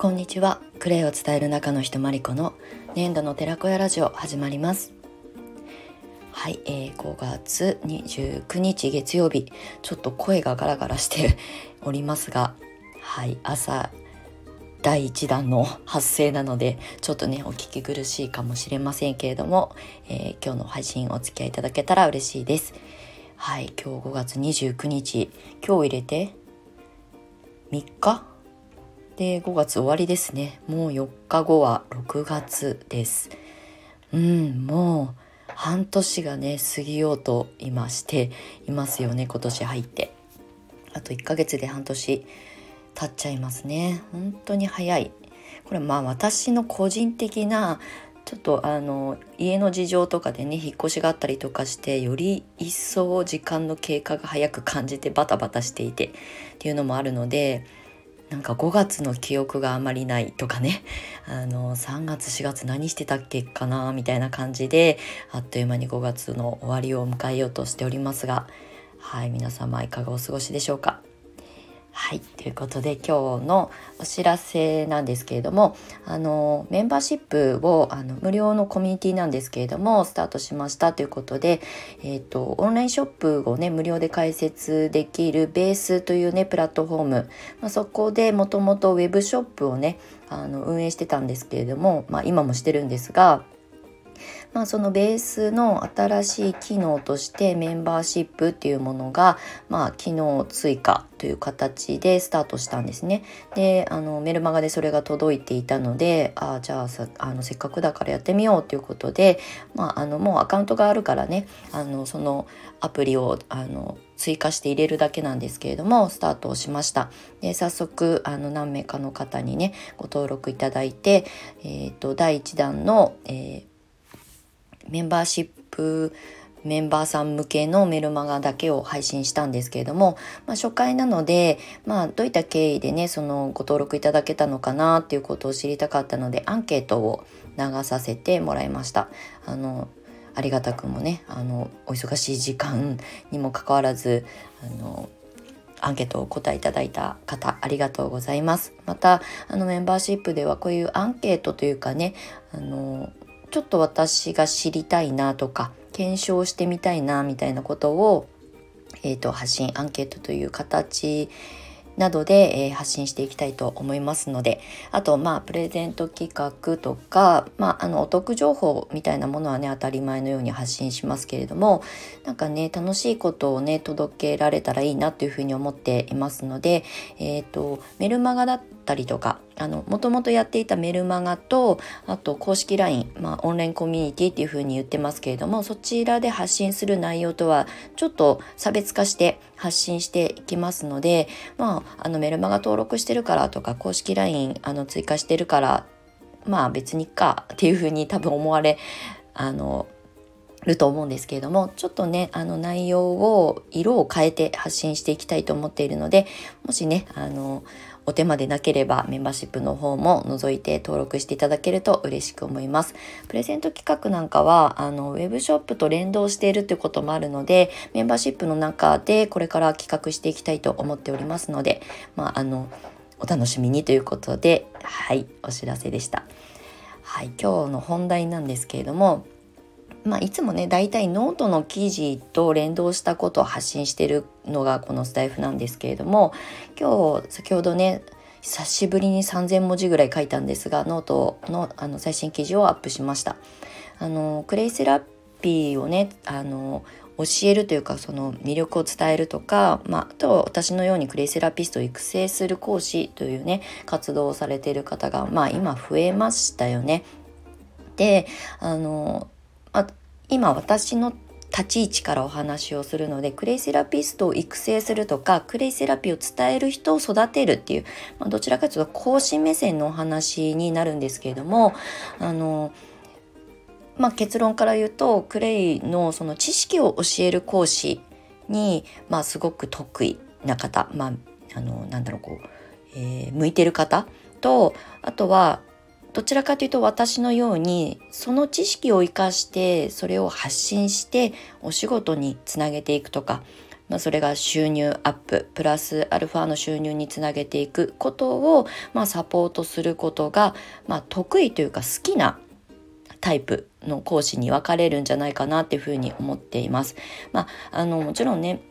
こんにちは。クレイを伝える中の人まりこの年度の寺子屋ラジオ始まります。はい、えー、5月29日月曜日。ちょっと声がガラガラして おりますがはい朝第1弾の発生なのでちょっとねお聞き苦しいかもしれませんけれども、えー、今日の配信お付き合いいただけたら嬉しいです。はい今日5月29日。今日入れて3日？で5月終わりですね。もう4日後は6月です。うんもう半年がね過ぎようと今していますよね今年入って。あと1ヶ月で半年経っちゃいますね。本当に早い。これまあ私の個人的なちょっとあの家の事情とかでね引っ越しがあったりとかしてより一層時間の経過が早く感じてバタバタしていてっていうのもあるのでなんか5月の記憶があまりないとかね。あの3月4月何してたっけかなみたいな感じであっという間に5月の終わりを迎えようとしておりますがはい皆様いかがお過ごしでしょうか？はい。ということで今日のお知らせなんですけれども、あの、メンバーシップをあの無料のコミュニティなんですけれども、スタートしましたということで、えっ、ー、と、オンラインショップをね、無料で開設できるベースというね、プラットフォーム、まあ、そこでもともとウェブショップをね、あの運営してたんですけれども、まあ、今もしてるんですが、まあ、そのベースの新しい機能としてメンバーシップっていうものが、まあ、機能追加という形でスタートしたんですね。であのメルマガでそれが届いていたのであじゃあさあのせっかくだからやってみようということで、まあ、あのもうアカウントがあるからねあのそのアプリをあの追加して入れるだけなんですけれどもスタートをしましたで早速あの何名かの方にねご登録いただいて、えーと、第1弾の、えーメンバーシップメンバーさん向けのメルマガだけを配信したんですけれども、まあ、初回なので、まあ、どういった経緯でねそのご登録いただけたのかなっていうことを知りたかったのでアンケートを流させてもらいました。あのありがたくもねあのお忙しい時間にもかかわらずあのアンケートをお答えいただいた方ありがとうございます。またあのメンバーシップではこういうアンケートというかねあのちょっと私が知りたいなとか検証してみたいなみたいなことを、えーと、発信アンケートという形などで、えー、発信していきたいと思いますのであとまあプレゼント企画とか、まあ、あのお得情報みたいなものはね当たり前のように発信しますけれどもなんかね楽しいことをね届けられたらいいなというふうに思っていますので、えーと、メルマガだったたりとかあのもともとやっていたメルマガとあと公式 LINE、まあ、オンラインコミュニティっていうふうに言ってますけれどもそちらで発信する内容とはちょっと差別化して発信していきますので、まあ、あのメルマガ登録してるからとか公式 LINE あの追加してるからまあ別にかっていうふうに多分思われあのると思うんですけれどもちょっとねあの内容を色を変えて発信していきたいと思っているのでもしねあのお手間でなければメンバーシップの方も覗いて登録していただけると嬉しく思います。プレゼント企画なんかはあのウェブショップと連動しているということもあるのでメンバーシップの中でこれから企画していきたいと思っておりますので、まあ、あのお楽しみにということではいお知らせでした。はい、今日の本題なんですけれどもまあ、いつもね大体ノートの記事と連動したことを発信してるのがこのスタイフなんですけれども今日先ほどね久しぶりに3,000文字ぐらい書いたんですがノートのあの最新記事をアップしました。あのクレイセラピーをねあの教えるというかその魅力を伝えるとか、まあ、あと私のようにクレイセラピストを育成する講師というね活動をされている方が、まあ、今増えましたよね。であの今私の立ち位置からお話をするのでクレイセラピストを育成するとかクレイセラピーを伝える人を育てるっていう、まあ、どちらかというと講師目線のお話になるんですけれどもあの、まあ、結論から言うとクレイのその知識を教える講師に、まあ、すごく得意な方、まあ、あのなんだろうこう、えー、向いてる方とあとはどちらかというと私のようにその知識を生かしてそれを発信してお仕事につなげていくとかまあ、それが収入アッププラスアルファの収入につなげていくことを、まあ、サポートすることが、まあ、得意というか好きなタイプの講師に分かれるんじゃないかなっていうふうに思っています。まあ、あのもちろんね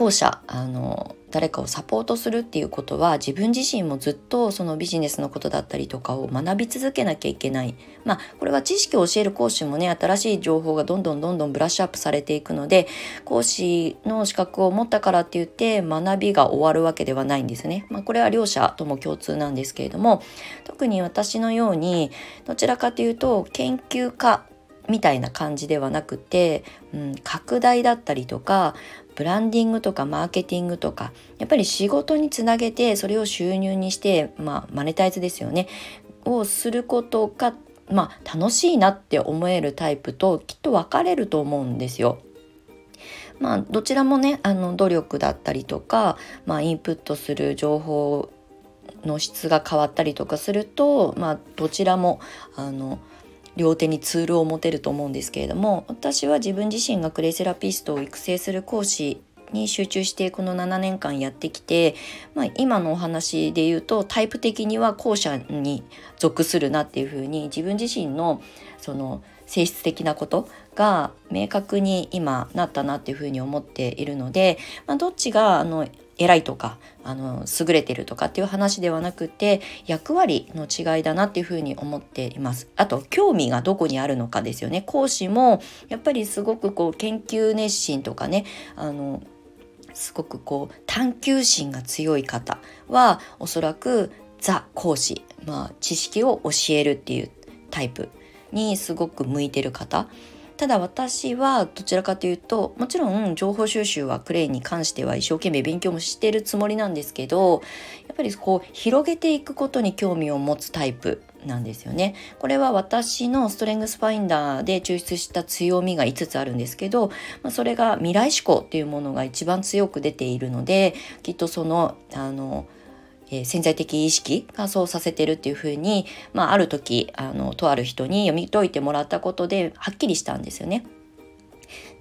後者あの誰かをサポートするっていうことは自分自身もずっとそのビジネスのことだったりとかを学び続けなきゃいけないまあこれは知識を教える講師もね新しい情報がどんどんどんどんブラッシュアップされていくので講師の資格を持ったからって言って学びが終わるわけではないんですね。まあ、これは両者とも共通なんですけれども特に私のようにどちらかというと研究家みたいな感じではなくて、うん、拡大だったりとかブランディングとかマーケティングとかやっぱり仕事につなげてそれを収入にしてまあマネタイズですよねをすることがまあ楽しいなって思えるタイプときっと分かれると思うんですよ。まあどちらもねあの努力だったりとか、まあ、インプットする情報の質が変わったりとかすると、まあ、どちらもあの両手にツールを持てると思うんですけれども私は自分自身がクレイセラピストを育成する講師に集中してこの7年間やってきて、まあ、今のお話で言うとタイプ的には後者に属するなっていうふうに自分自身のその性質的なことが明確に今なったなっていうふうに思っているので、まあ、どっちがあの偉いとかあの優れてるとかっていう話ではなくて役割の違いだなっていうふうに思っています。あと興味がどこにあるのかですよね。講師もやっぱりすごくこう研究熱心とかねあのすごくこう探求心が強い方はおそらくザ講師、まあ、知識を教えるっていうタイプにすごく向いてる方ただ私はどちらかというともちろん情報収集はクレイに関しては一生懸命勉強もしてるつもりなんですけどやっぱりこう広げていくことに興味を持つタイプなんですよね。これは私のストレングスファインダーで抽出した強みが5つあるんですけど、まあ、それが未来思考っていうものが一番強く出ているのできっとそのあのえー、潜在的意識がそうさせてるっていうふうに、まあ、ある時あのとある人に読み解いてもらったことではっきりしたんですよね。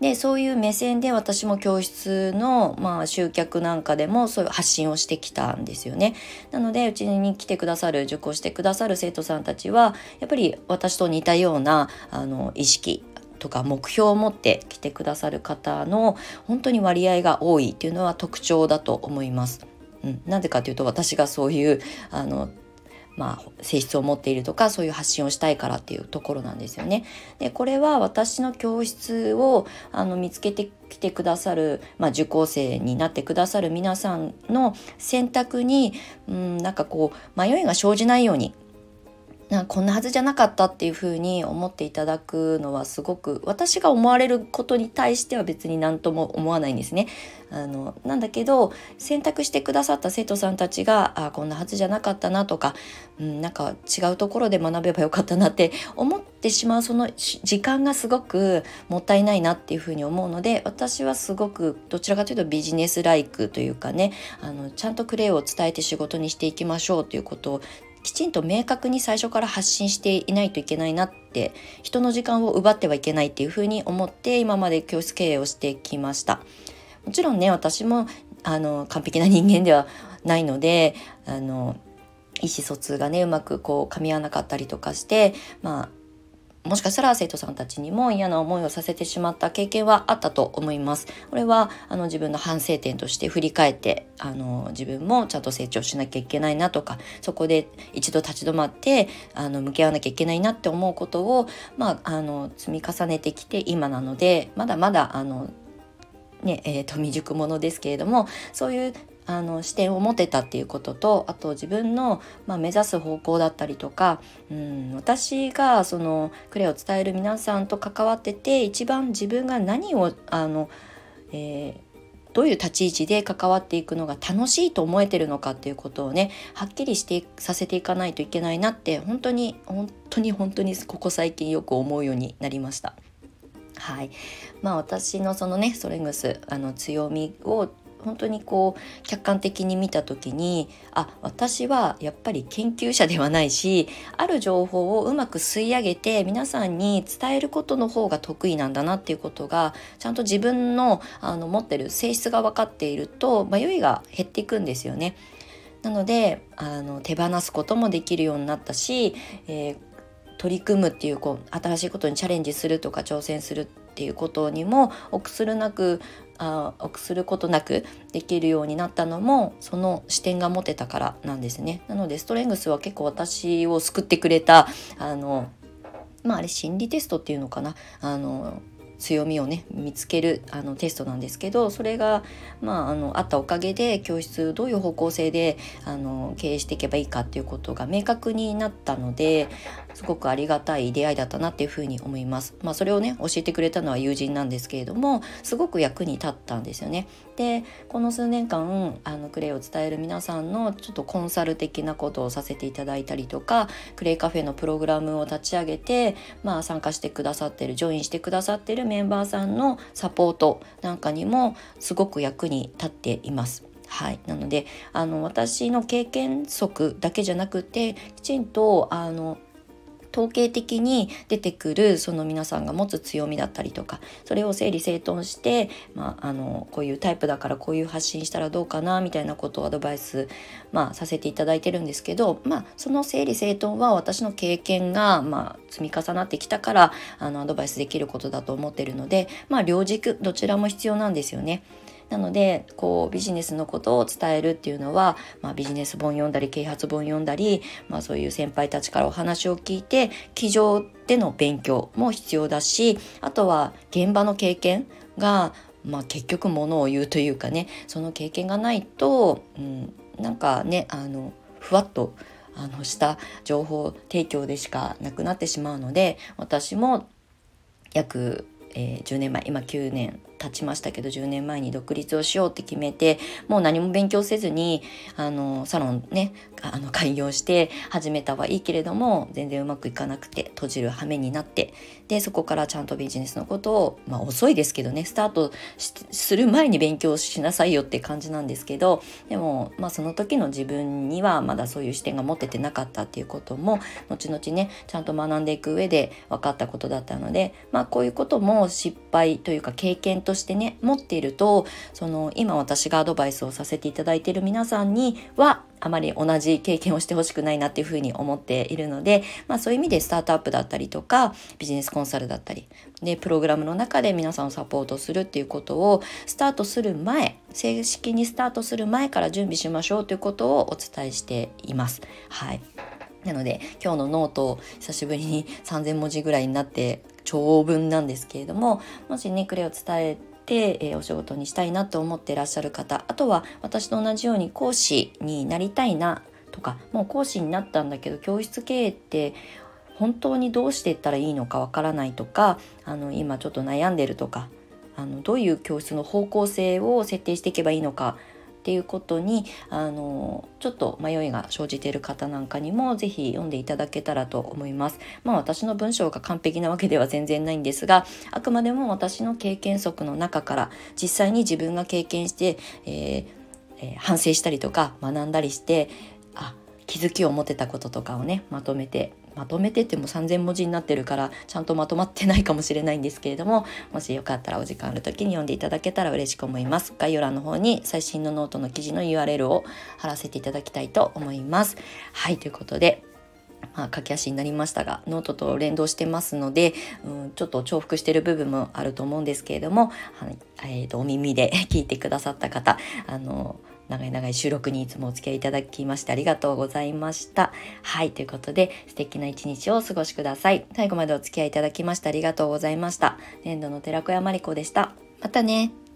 でそういう目線で私も教室の、まあ、集客なんかでもそういう発信をしてきたんですよね。なのでうちに来てくださる受講してくださる生徒さんたちはやっぱり私と似たようなあの意識とか目標を持って来てくださる方の本当に割合が多いっていうのは特徴だと思います。うん、なぜかというと私がそういうあのまあ、性質を持っているとかそういう発信をしたいからっていうところなんですよね。でこれは私の教室をあの見つけてきてくださる、まあ、受講生になってくださる皆さんの選択に、うん、なんかこう迷いが生じないようになこんなはずじゃなかったっていうふうに思っていただくのはすごく私が思われることに対しては別に何とも思わないんですね。あのなんだけど選択してくださった生徒さんたちがあこんなはずじゃなかったなとか、うん、なんか違うところで学べばよかったなって思ってしまうその時間がすごくもったいないなっていうふうに思うので私はすごくどちらかというとビジネスライクというかねあのちゃんとクレイを伝えて仕事にしていきましょうということをきちんと明確に最初から発信していないといけないなって人の時間を奪ってはいけないっていうふうに思って今まで教室経営をしてきました。もちろんね私もあの完璧な人間ではないのであの意思疎通がねうまくこう噛み合わなかったりとかしてまあもしかしたら生徒さんたちにも嫌な思いをさせてしまった経験はあったと思います。これはあの自分の反省点として振り返ってあの自分もちゃんと成長しなきゃいけないなとかそこで一度立ち止まってあの向き合わなきゃいけないなって思うことを、まあ、あの積み重ねてきて今なのでまだまだあのねえーと未熟者ですけれどもそういうあの視点を持てたっていうこととあと自分の、まあ、目指す方向だったりとか、うん、私がそのクレを伝える皆さんと関わってて一番自分が何をあの、えーどういう立ち位置で関わっていくのが楽しいと思えてるのかっていうことをねはっきりしてさせていかないといけないなって本当に本当に本当にここ最近よく思うようになりました。はい、まあ私のそのねストレングスあの強みを本当にこう客観的に見た時にあ私はやっぱり研究者ではないしある情報をうまく吸い上げて皆さんに伝えることの方が得意なんだなっていうことがちゃんと自分のあの持ってる性質が分かっていると迷いが減っていくんですよね。なのであの手放すこともできるようになったし、えー、取り組むっていうこう新しいことにチャレンジするとか挑戦するっていうことにも臆するなくあ臆することなくできるようになったのもその視点が持てたからなんですね。なのでストレングスは結構私を救ってくれたあのまああれ心理テストっていうのかなあの強みをね見つけるあのテストなんですけどそれが、まあ、あのあったおかげで教室どういう方向性であの経営していけばいいかっていうことが明確になったのですごくありがたい出会いだったなっていうふうに思います。まあ、それをね教えてくれたのは友人なんですけれどもすごく役に立ったんですよね。でこの数年間あのクレイを伝える皆さんのちょっとコンサル的なことをさせていただいたりとかクレイカフェのプログラムを立ち上げて、まあ、参加してくださってるジョインしてくださってるメンバーさんのサポートなんかにもすごく役に立っています。はい、なのであの私の経験則だけじゃなくてきちんとあの統計的に出てくるその皆さんが持つ強みだったりとかそれを整理整頓して、まあ、あのこういうタイプだからこういう発信したらどうかなみたいなことをアドバイス、まあ、させていただいてるんですけど、まあ、その整理整頓は私の経験が、まあ、積み重なってきたからあのアドバイスできることだと思ってるので、まあ、両軸どちらも必要なんですよね。なのでこうビジネスのことを伝えるっていうのは、まあ、ビジネス本読んだり啓発本読んだり、まあ、そういう先輩たちからお話を聞いて机上での勉強も必要だしあとは現場の経験が、まあ、結局ものを言うというかねその経験がないと、うん、なんかねあのふわっとあのした情報提供でしかなくなってしまうので私も約、えー、10年前今9年経ちましたけど10年前に独立をしようって決めてもう何も勉強せずにあのサロンねあの開業して始めたはいいけれども全然うまくいかなくて閉じる羽目になってでそこからちゃんとビジネスのことを、まあ、遅いですけどねスタートする前に勉強しなさいよって感じなんですけどでも、まあ、その時の自分にはまだそういう視点が持ててなかったっていうことも後々ねちゃんと学んでいく上で分かったことだったので、まあ、こういうことも失敗というか経験ととしてね持っているとその今私がアドバイスをさせていただいている皆さんにはあまり同じ経験をしてほしくないなっていうふうに思っているので、まあ、そういう意味でスタートアップだったりとかビジネスコンサルだったりでプログラムの中で皆さんをサポートするっていうことをスタートする前正式にスタートする前から準備しましょうということをお伝えしています。はいなので今日のノート久しぶりに3,000文字ぐらいになって長文なんですけれどももしねクレを伝えて、えー、お仕事にしたいなと思ってらっしゃる方あとは私と同じように講師になりたいなとかもう講師になったんだけど教室経営って本当にどうしていったらいいのかわからないとかあの今ちょっと悩んでるとかあのどういう教室の方向性を設定していけばいいのかっていうことにあのちょっと迷いが生じている方なんかにも是非読んでいただけたらと思います。まあ私の文章が完璧なわけでは全然ないんですがあくまでも私の経験則の中から実際に自分が経験して、えーえー、反省したりとか学んだりしてあ気づきを持てたこととかをねまとめてまとめてっても3,000文字になってるからちゃんとまとまってないかもしれないんですけれどももしよかったらお時間ある時に読んでいただけたら嬉しく思います。概要欄の方に最新のノートの記事の URL を貼らせていただきたいと思います。はいということでまあ、駆け足になりましたがノートと連動してますので、うん、ちょっと重複してる部分もあると思うんですけれども、はいえーと、とお耳で 聞いてくださった方あの長い長い収録にいつもお付き合いいただきましてありがとうございました。はい、ということで素敵な一日をお過ごしください。最後までお付き合いいただきましてありがとうございました。年度の寺子屋まりこでした。またね。